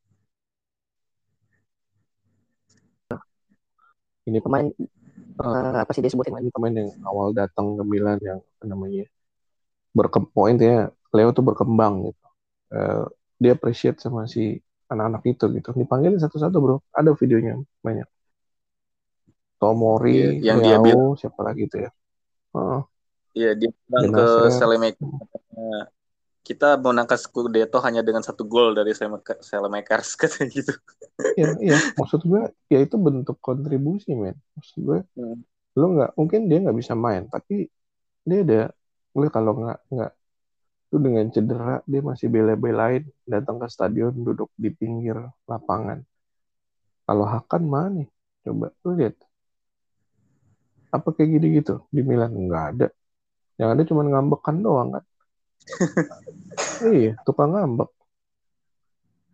ini pemain uh, apa sih dia sebutin? lagi pemain yang awal datang ke Milan yang namanya berkembang ya Leo tuh berkembang gitu. Uh, dia appreciate sama si anak-anak itu gitu. Dipanggil satu-satu bro. Ada videonya banyak. Tomori yeah, yang dia bilang siapa lagi itu ya Iya, dia bilang ke Selemek kita menangkan Scudetto hanya dengan satu gol dari Selemakers [LAUGHS] katanya gitu. Iya, iya. Maksud gue, ya itu bentuk kontribusi, men. Maksud gue, hmm. lo nggak mungkin dia nggak bisa main, tapi dia ada, gue kalau nggak nggak itu dengan cedera dia masih bela-belain datang ke stadion duduk di pinggir lapangan. Kalau Hakan mana? Coba lu lihat. Apa kayak gini gitu di Milan nggak ada. Yang ada cuma ngambekan doang kan. [LAUGHS] iya, tukang ngambek.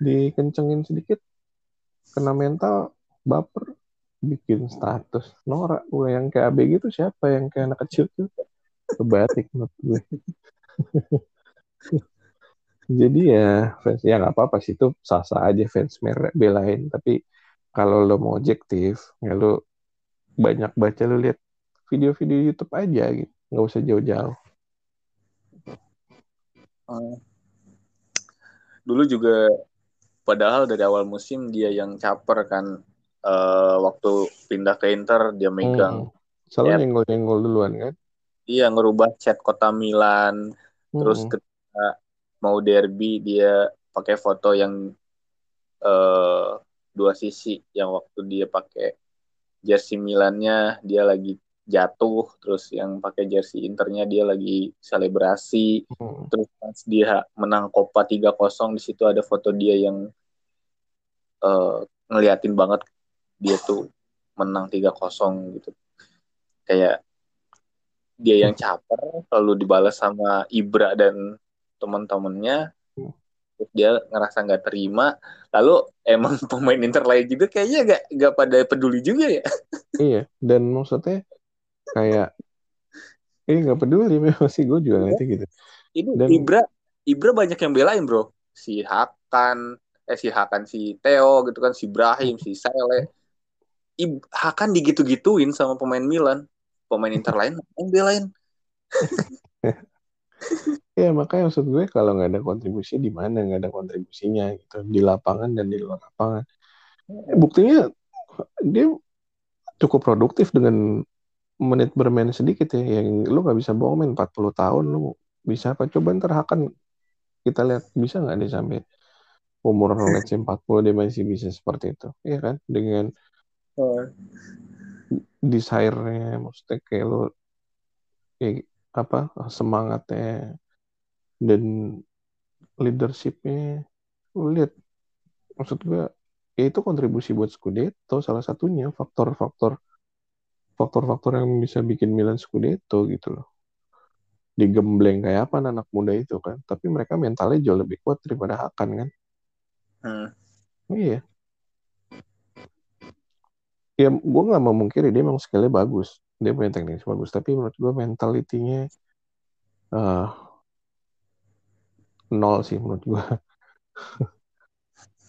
Dikencengin sedikit, kena mental, baper, bikin status. Norak, gue yang kayak AB gitu siapa yang kayak anak kecil tuh? Kebatik menurut gue. [LAUGHS] Jadi ya fans ya nggak apa-apa sih itu sah-sah aja fans merek belain tapi kalau lo mau objektif ya lo banyak baca lo lihat video-video YouTube aja gitu nggak usah jauh-jauh Hmm. Dulu juga padahal dari awal musim dia yang caper kan uh, waktu pindah ke Inter dia megang. Hmm. Selalu nyenggol-nyenggol duluan kan? Iya ngerubah chat kota Milan. Hmm. Terus ketika mau derby dia pakai foto yang uh, dua sisi yang waktu dia pakai jersey Milannya dia lagi jatuh terus yang pakai jersey internya dia lagi selebrasi. Hmm. terus pas dia menang Copa 3-0 di situ ada foto dia yang uh, ngeliatin banget dia tuh menang 3-0 gitu. Kayak dia yang caper lalu dibalas sama Ibra dan teman-temannya hmm. terus dia ngerasa nggak terima. Lalu emang [LAUGHS] pemain Inter lain juga kayaknya gak, gak pada peduli juga ya. Iya dan maksudnya kayak ini nggak peduli [LAUGHS] memang sih gue juga nanti gitu. Ini Dan, Ibra Ibra banyak yang belain bro. Si Hakan eh si Hakan si Theo gitu kan si Ibrahim si Sele. Ib Hakan digitu-gituin sama pemain Milan. Pemain Inter lain [LAUGHS] yang belain. [LAUGHS] Ya makanya maksud gue kalau nggak ada kontribusi di mana nggak ada kontribusinya gitu? Di lapangan dan di luar lapangan. Eh, buktinya dia cukup produktif dengan menit bermain sedikit ya yang lu nggak bisa bohong main 40 tahun lu bisa apa? Coba ntar akan kita lihat bisa nggak dia sampai umur [LAUGHS] let's say 40 dia masih bisa seperti itu. Iya kan? Dengan oh. desire-nya maksudnya kayak lu kayak apa semangatnya dan leadershipnya lu lihat. Maksud gua ya itu kontribusi buat Scudetto salah satunya faktor-faktor faktor-faktor yang bisa bikin Milan Scudetto gitu loh. Digembleng kayak apa anak muda itu kan. Tapi mereka mentalnya jauh lebih kuat daripada Hakan kan. Hmm. Iya. Ya gue gak mau mungkiri dia memang skillnya bagus. Dia punya teknik bagus. Tapi menurut gue mentalitinya uh, nol sih menurut gue.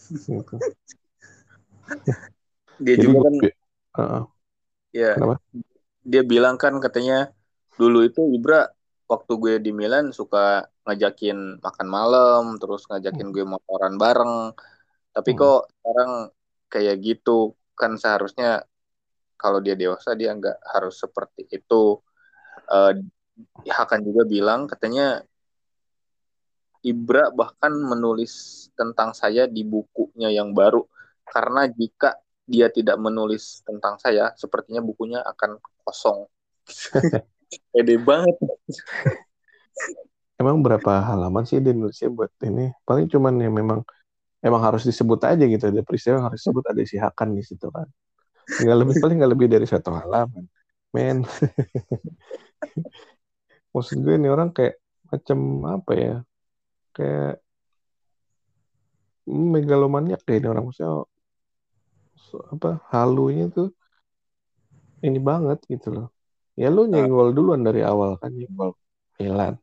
[LAUGHS] gitu. Dia Jadi juga kan uh, Iya. Dia bilang kan katanya dulu itu Ibra waktu gue di Milan suka ngajakin makan malam, terus ngajakin gue motoran bareng. Tapi hmm. kok sekarang kayak gitu kan seharusnya kalau dia dewasa dia nggak harus seperti itu. Uh, Hakan juga bilang katanya Ibra bahkan menulis tentang saya di bukunya yang baru karena jika dia tidak menulis tentang saya, sepertinya bukunya akan kosong. [LAUGHS] Pede banget. Emang berapa halaman sih dia nulisnya buat ini? Paling cuman ya memang emang harus disebut aja gitu. Ada peristiwa harus disebut ada si Hakan di situ kan. Nggak lebih paling nggak lebih dari satu halaman. Men. [LAUGHS] Maksud gue ini orang kayak macam apa ya? Kayak megalomaniak deh ini orang maksudnya apa halunya tuh ini banget gitu loh. Ya lu nah. nyenggol duluan dari awal kan nyenggol Milan.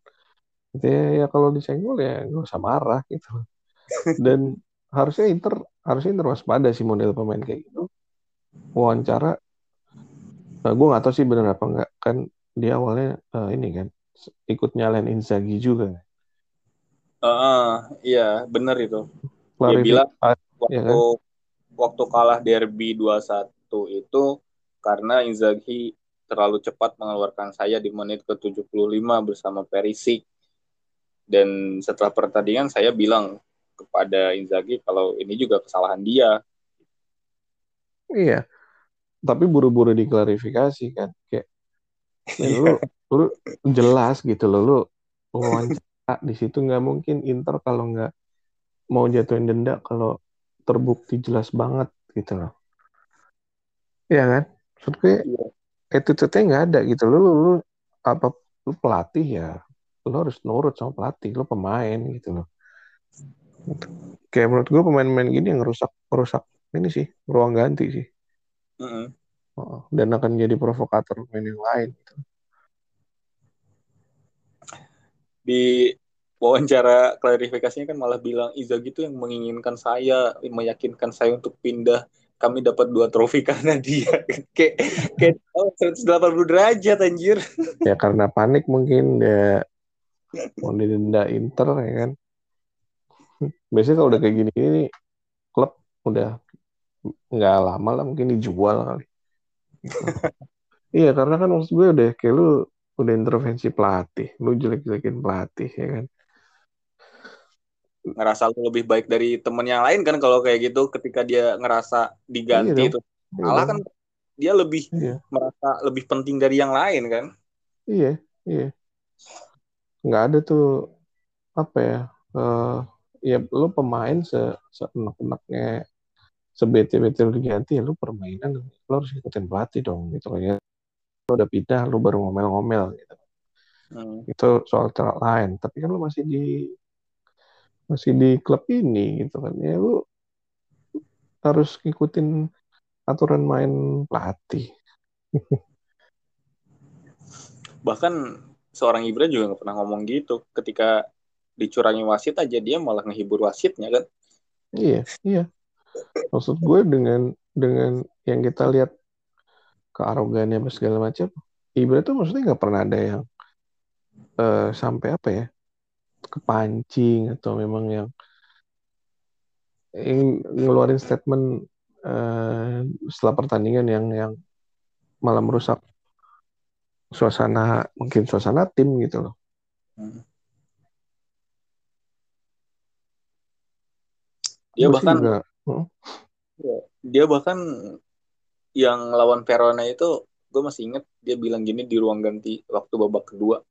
Gitu ya, ya kalau disenggol ya gak usah marah gitu [LAUGHS] dan harusnya Inter harusnya Inter waspada sih model pemain kayak gitu. Wawancara nah, gue gak tahu sih bener apa enggak kan dia awalnya uh, ini kan ikut nyalain Inzaghi juga. Uh, uh, iya bener itu. Dia bilang waktu ya kan? Waktu kalah derby 2-1 itu karena Inzaghi terlalu cepat mengeluarkan saya di menit ke-75 bersama Perisic. dan setelah pertandingan saya bilang kepada Inzaghi kalau ini juga kesalahan dia. Iya. Tapi buru-buru diklarifikasi kan? Kayak ya, lu lu jelas gitu loh lu wawancara di situ nggak mungkin Inter kalau nggak mau jatuhin denda kalau terbukti jelas banget gitu loh Iya kan maksud gue iya. attitude-nya nggak ada gitu lu, lu, lu apa lu pelatih ya lu harus nurut sama pelatih lu pemain gitu loh kayak menurut gue pemain-pemain gini yang rusak rusak ini sih ruang ganti sih uh -uh. dan akan jadi provokator pemain yang lain gitu. di wawancara klarifikasinya kan malah bilang Iza gitu yang menginginkan saya, meyakinkan saya untuk pindah. Kami dapat dua trofi [LAUGHS] karena dia. kayak kayak oh, 180 derajat anjir. ya karena panik mungkin dia mau didenda Inter ya kan. Biasanya kalau udah kayak gini ini klub udah nggak lama lah mungkin dijual kali. [LAUGHS] iya karena kan maksud gue udah kayak lu udah intervensi pelatih, lu jelek-jelekin pelatih ya kan ngerasa lu lebih baik dari temen yang lain kan kalau kayak gitu ketika dia ngerasa diganti iya itu. malah iya kan dia lebih iya. merasa lebih penting dari yang lain kan? Iya iya. Nggak ada tuh apa ya uh, ya lu pemain se seenak-enaknya sebete-bete lu diganti ya lu permainan lu harus ikutin pelatih dong gitu loh ya. Lu udah pindah lu baru ngomel-ngomel gitu. Hmm. itu soal cara lain tapi kan lu masih di masih di klub ini gitu kan. Ya lu harus ngikutin aturan main pelatih. [LAUGHS] Bahkan seorang Ibra juga nggak pernah ngomong gitu. Ketika dicurangi wasit aja dia malah ngehibur wasitnya kan? Iya iya. Maksud gue dengan dengan yang kita lihat kearogannya apa segala macam Ibra tuh maksudnya nggak pernah ada yang uh, sampai apa ya kepancing atau memang yang ingin ngeluarin statement uh, setelah pertandingan yang yang malah merusak suasana mungkin suasana tim gitu loh. Hmm. Dia Masih bahkan juga, hmm? dia bahkan yang lawan Verona itu gue masih inget dia bilang gini di ruang ganti waktu babak kedua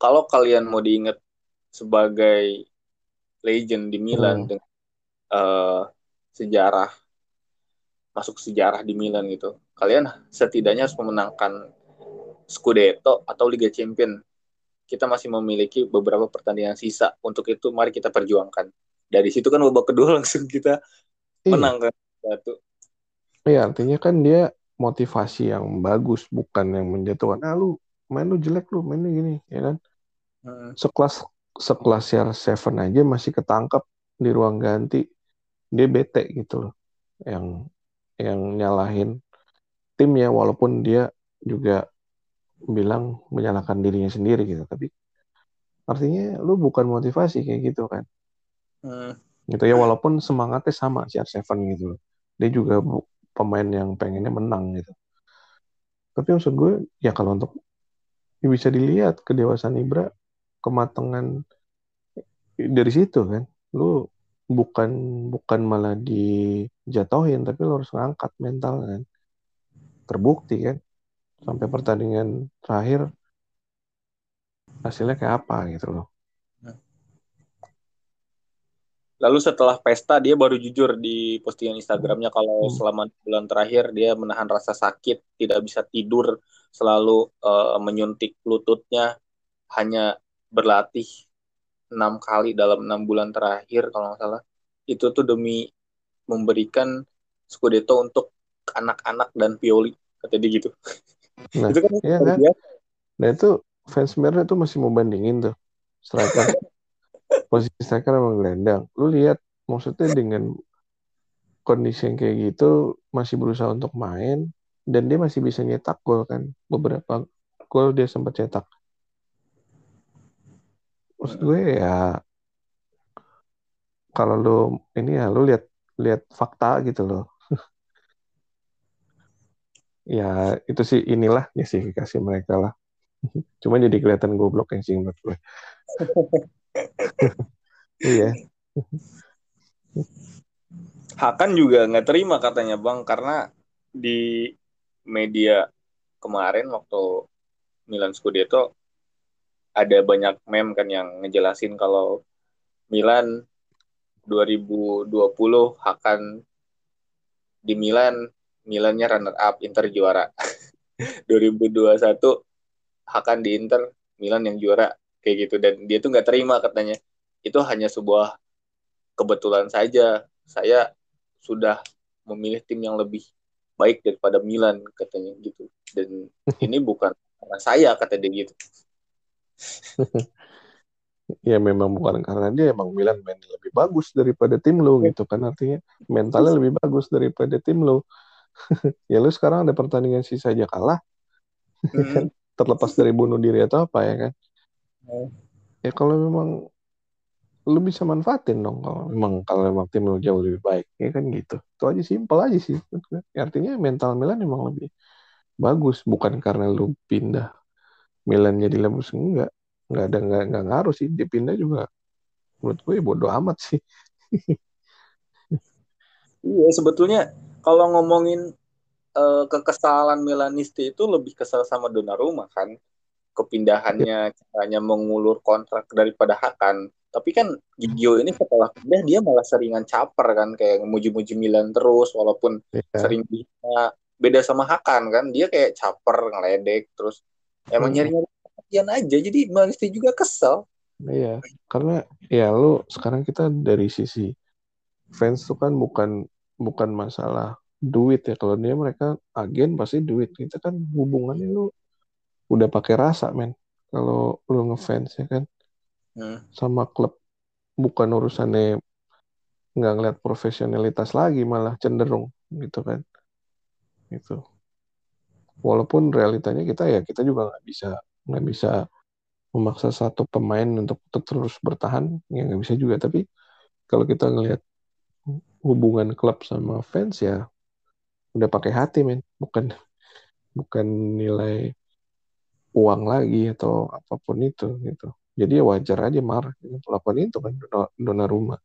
kalau kalian mau diingat sebagai legend di Milan hmm. dengan uh, sejarah masuk sejarah di Milan gitu, kalian setidaknya harus memenangkan Scudetto atau Liga Champion. Kita masih memiliki beberapa pertandingan sisa. Untuk itu mari kita perjuangkan. Dari situ kan babak kedua [LAUGHS] langsung kita iya. menang kan satu. Iya, artinya kan dia motivasi yang bagus bukan yang menjatuhkan. Ah lu main lu jelek lu mainnya gini, ya kan? Sekelas sekelas CR7 aja masih ketangkap di ruang ganti. Dia bete gitu loh. Yang yang nyalahin tim ya walaupun dia juga bilang menyalahkan dirinya sendiri gitu. Tapi artinya lu bukan motivasi kayak gitu kan. Hmm. Gitu ya walaupun semangatnya sama CR7 gitu loh. Dia juga pemain yang pengennya menang gitu. Tapi maksud gue ya kalau untuk ya bisa dilihat kedewasaan Ibra kematangan dari situ kan. Lu bukan bukan malah dijatohin tapi lu harus ngangkat mental kan. Terbukti kan. Sampai pertandingan terakhir hasilnya kayak apa gitu loh. Lalu setelah pesta dia baru jujur di postingan Instagramnya kalau hmm. selama bulan terakhir dia menahan rasa sakit, tidak bisa tidur, selalu uh, menyuntik lututnya, hanya berlatih enam kali dalam enam bulan terakhir kalau nggak salah. Itu tuh demi memberikan Scudetto untuk anak-anak dan Pioli kata dia gitu. Nah, [LAUGHS] itu kan iya kan? nah itu fans Merah tuh masih mau bandingin tuh. Striker. [LAUGHS] Posisi striker emang gelandang. Lu lihat maksudnya dengan kondisi yang kayak gitu masih berusaha untuk main dan dia masih bisa nyetak gol kan. Beberapa gol dia sempat cetak maksud gue ya kalau lu ini ya lu lihat lihat fakta gitu loh [LAUGHS] ya itu sih inilah justifikasi mereka lah [LAUGHS] Cuma jadi kelihatan goblok yang sih menurut gue. [LAUGHS] iya. Hakan juga nggak terima katanya bang karena di media kemarin waktu Milan Scudetto ada banyak meme kan yang ngejelasin kalau Milan 2020 akan di Milan Milannya runner up Inter juara. [LAUGHS] 2021 akan di Inter Milan yang juara kayak gitu. Dan dia tuh nggak terima katanya. Itu hanya sebuah kebetulan saja. Saya sudah memilih tim yang lebih baik daripada Milan katanya gitu. Dan [LAUGHS] ini bukan karena saya kata dia gitu [LAUGHS] ya memang bukan karena dia emang Milan main lebih bagus daripada tim lo gitu kan artinya mentalnya lebih bagus daripada tim lo [LAUGHS] ya lu sekarang ada pertandingan sisa aja kalah. Hmm. [LAUGHS] terlepas dari bunuh diri atau apa ya kan? Hmm. ya kalau memang lu bisa manfaatin dong kalau memang kalau memang tim lu jauh lebih baik ya kan gitu. Itu aja simpel aja sih. Ya, artinya mental Milan memang lebih bagus bukan karena lu pindah Milan jadi lebus enggak. Enggak ada enggak, enggak ngaruh sih. Dia pindah juga menurut gue ya bodoh amat sih. Iya sebetulnya kalau ngomongin uh, kekesalan Milanisti itu lebih kesal sama Donnarumma kan. Kepindahannya caranya mengulur kontrak daripada Hakan. Tapi kan Gigio ini setelah pindah dia malah seringan caper kan. Kayak memuji-muji Milan terus walaupun yeah. sering bisa beda sama Hakan kan. Dia kayak caper ngeledek terus emang hmm. nyari-nyari perhatian aja jadi Malisti juga kesel. Iya karena ya lu sekarang kita dari sisi fans tuh kan bukan bukan masalah duit ya. Kalau dia mereka agen pasti duit. Kita kan hubungannya lu udah pakai rasa men. Kalau lu ngefans ya kan? Hmm. sama klub bukan urusannya nggak ngeliat profesionalitas lagi malah cenderung gitu kan? Itu walaupun realitanya kita ya kita juga nggak bisa nggak bisa memaksa satu pemain untuk terus bertahan ya nggak bisa juga. Tapi kalau kita ngelihat hubungan klub sama fans ya udah pakai hati men. Bukan bukan nilai uang lagi atau apa pun itu gitu. Jadi ya wajar aja marah melakukan itu kan dona rumah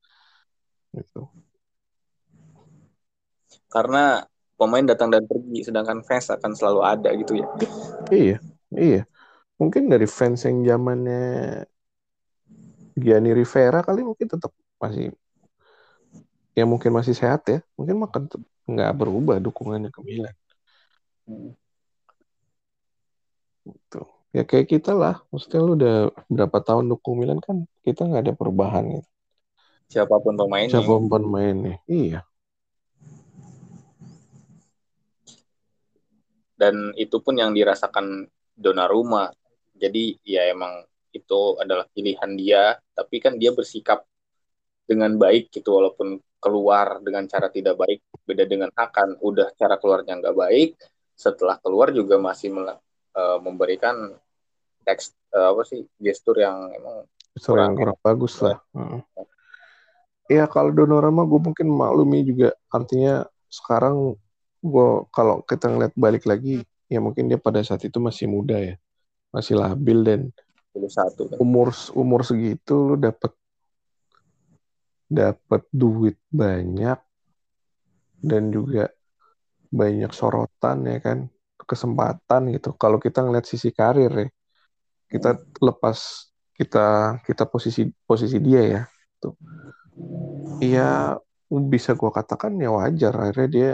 gitu. Karena pemain datang dan pergi sedangkan fans akan selalu ada gitu ya. Iya iya. Mungkin dari fans yang zamannya Gianni Rivera kali mungkin tetap masih ya mungkin masih sehat ya. Mungkin makan nggak berubah dukungannya ke Milan. Hmm. Gitu. Ya kayak kita lah maksudnya lu udah berapa tahun dukung Milan kan kita nggak ada perubahan gitu. Siapa pun pemainnya. Siapa pun pemainnya. Iya dan itu pun yang dirasakan Donnarumma. Jadi ya emang itu adalah pilihan dia. Tapi kan dia bersikap dengan baik gitu walaupun keluar dengan cara tidak baik. Beda dengan Hakan udah cara keluarnya nggak baik. Setelah keluar juga masih uh, memberikan teks uh, apa sih gestur yang emang gestur yang kurang bagus lah. Hmm. Ya kalau Donorama gue mungkin maklumi juga. Artinya sekarang gue kalau kita ngeliat balik lagi ya mungkin dia pada saat itu masih muda ya. Masih labil dan satu kan. umur umur segitu lu dapat dapat duit banyak dan juga banyak sorotan ya kan kesempatan gitu. Kalau kita ngeliat sisi karir ya kita lepas kita kita posisi posisi dia ya tuh. Iya bisa gue katakan ya wajar. Akhirnya dia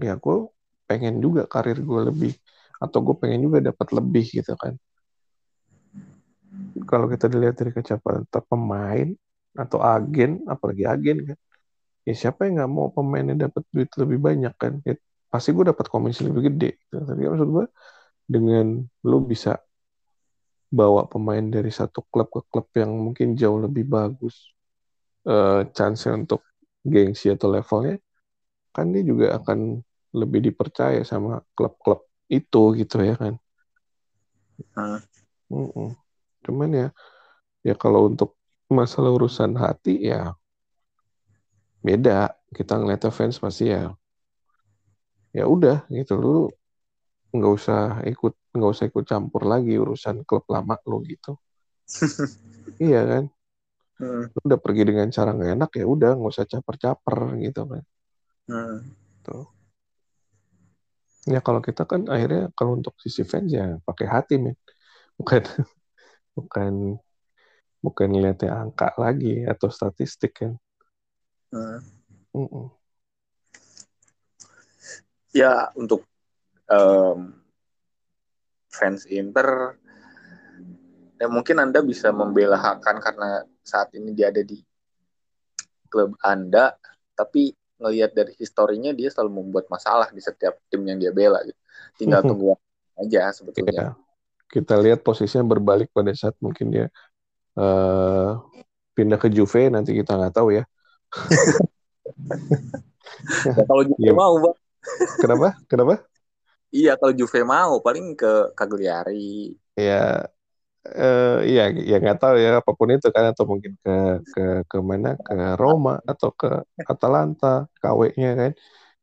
ya gue pengen juga karir gue lebih atau gue pengen juga dapat lebih gitu kan kalau kita dilihat dari kecapatan pemain atau agen apalagi agen kan ya siapa yang nggak mau pemainnya dapat duit lebih banyak kan ya, pasti gue dapat komisi lebih gede gitu. tapi maksud gue dengan lu bisa bawa pemain dari satu klub ke klub yang mungkin jauh lebih bagus uh, chance untuk gengsi atau levelnya kan dia juga akan lebih dipercaya sama klub-klub itu gitu ya kan uh. Mm -mm. cuman ya ya kalau untuk masalah urusan hati ya beda kita ngeliat fans pasti ya ya udah gitu lu nggak usah ikut nggak usah ikut campur lagi urusan klub lama lo gitu [LAUGHS] iya kan. Lu udah pergi dengan cara nggak enak ya udah nggak usah caper-caper gitu kan Hmm. tuh ya kalau kita kan akhirnya kalau untuk sisi fans ya pakai hati men. Bukan [LAUGHS] bukan bukan ngeliatnya angka lagi atau statistik kan. Hmm. Ya untuk em, fans Inter ya mungkin Anda bisa membela Hakan karena saat ini dia ada di klub Anda, tapi ngelihat dari historinya dia selalu membuat masalah di setiap tim yang dia bela gitu. Tinggal tunggu waktu aja sebetulnya. Ya, kita lihat posisinya berbalik pada saat mungkin dia eh, pindah ke Juve nanti kita nggak tahu ya [LAUGHS] Ya, kalau Juve Iya. mau, Bang. kenapa kenapa Iya, kalau Juve mau paling ke Cagliari. ya eh, iya ya nggak tahu ya apa pun itu kan atau mungkin ke ke ke mana ke Roma atau ke Atalanta KW-nya kan.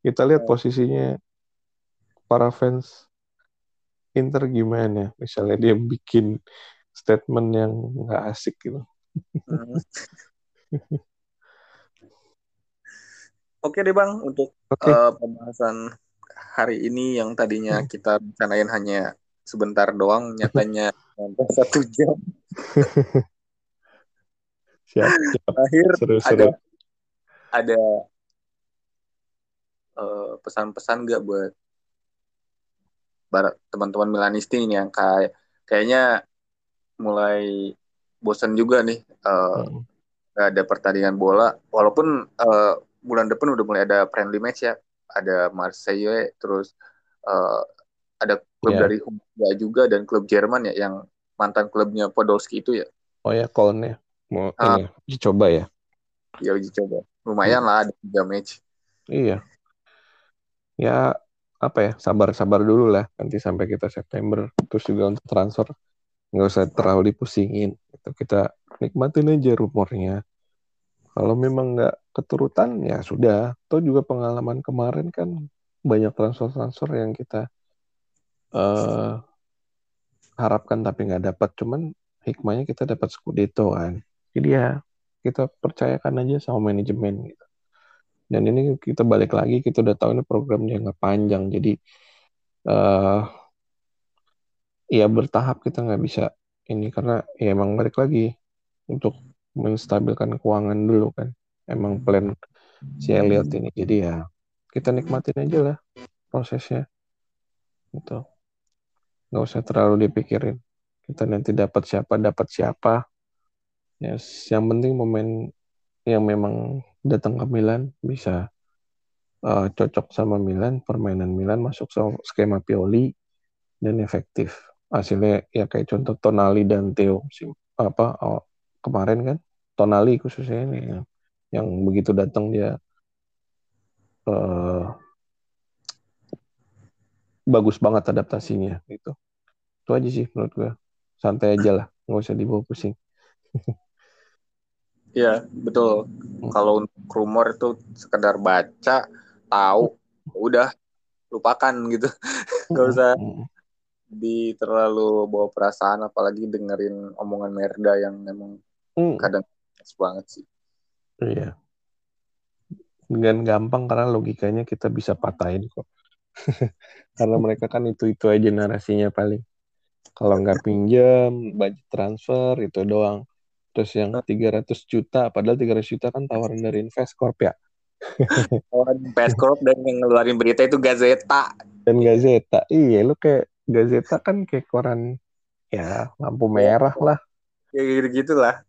Kita lihat posisinya para fans Inter gimana. Misalnya dia bikin statement yang nggak asik gitu. Hmm. [LAUGHS] Oke deh Bang, untuk oke. eh, pembahasan hari ini yang tadinya Hmm. kita rencanain hanya sebentar doang, nyatanya sampai satu jam. [LAUGHS] siap siap Terakhir seru ada seru ada eh, pesan-pesan nggak buat barat teman-teman Milanisti ini yang kayak kayaknya mulai bosan juga nih eh, Hmm. nggak ada pertandingan bola walaupun eh, bulan depan udah mulai ada friendly match ya ada Marseille terus eh, ada klub Ya. dari Hungaria juga dan klub Jerman ya yang mantan klubnya Podolski itu ya. Oh ya Kolnya mau Ah. ini dicoba ya? Ya uji coba. Lumayan lah ada tiga match. Iya. Ya apa ya sabar-sabar dulu lah. Nanti sampai kita September terus juga untuk transfer. Nggak usah terlalu dipusingin. Itu kita nikmatin aja rumornya. Kalau memang nggak keturutan ya sudah. Atau juga pengalaman kemarin kan banyak transfer-transfer yang kita eh, harapkan tapi nggak dapat cuman hikmahnya kita dapat Scudetto kan. Jadi ya kita percayakan aja sama manajemen gitu. Dan ini kita balik lagi kita udah tahu ini program jangka panjang jadi eh ya bertahap kita nggak bisa ini karena ya emang balik lagi untuk menstabilkan keuangan dulu kan. Emang plan si Elliot ini jadi ya kita nikmatin aja lah prosesnya gitu nggak usah terlalu dipikirin. Kita nanti dapat siapa dapat siapa. Ya yang penting momen yang memang datang ke Milan bisa uh, cocok sama Milan permainan Milan masuk skema Pioli dan efektif. Hasilnya ya kayak contoh Tonali dan Theo apa oh, kemarin kan? Tonali khususnya ini yang, yang begitu datang dia uh, bagus banget adaptasinya gitu itu aja sih menurut gue santai aja lah nggak usah dibawa pusing Iya betul. Kalau untuk rumor itu sekedar baca, tahu, udah lupakan gitu. [LAUGHS] Gak usah di terlalu bawa perasaan, apalagi dengerin omongan Merda yang memang mm. kadang banget sih. Iya. Dengan gampang karena logikanya kita bisa patahin kok. [LAUGHS] karena mereka kan itu-itu aja narasinya paling. Kalau nggak pinjam, budget transfer itu doang. Terus yang 300 juta, padahal 300 juta kan tawaran dari Investcorp ya. [LAUGHS] tawaran Investcorp dan yang ngeluarin berita itu Gazeta. Dan Gazeta. Iya, lu kayak Gazeta kan kayak koran ya lampu merah lah. Ya gitu-gitu lah.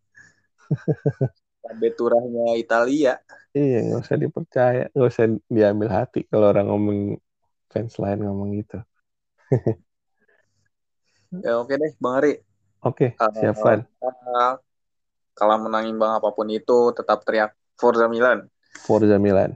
Beturahnya [LAUGHS] Italia. Iya, nggak usah dipercaya, nggak usah diambil hati kalau orang ngomong fans lain ngomong gitu. [LAUGHS] ya oke deh, Bang Ari. Oke, siap Van. Uh, kalau menangin bang apa pun itu tetap teriak Forza Milan. Forza Milan.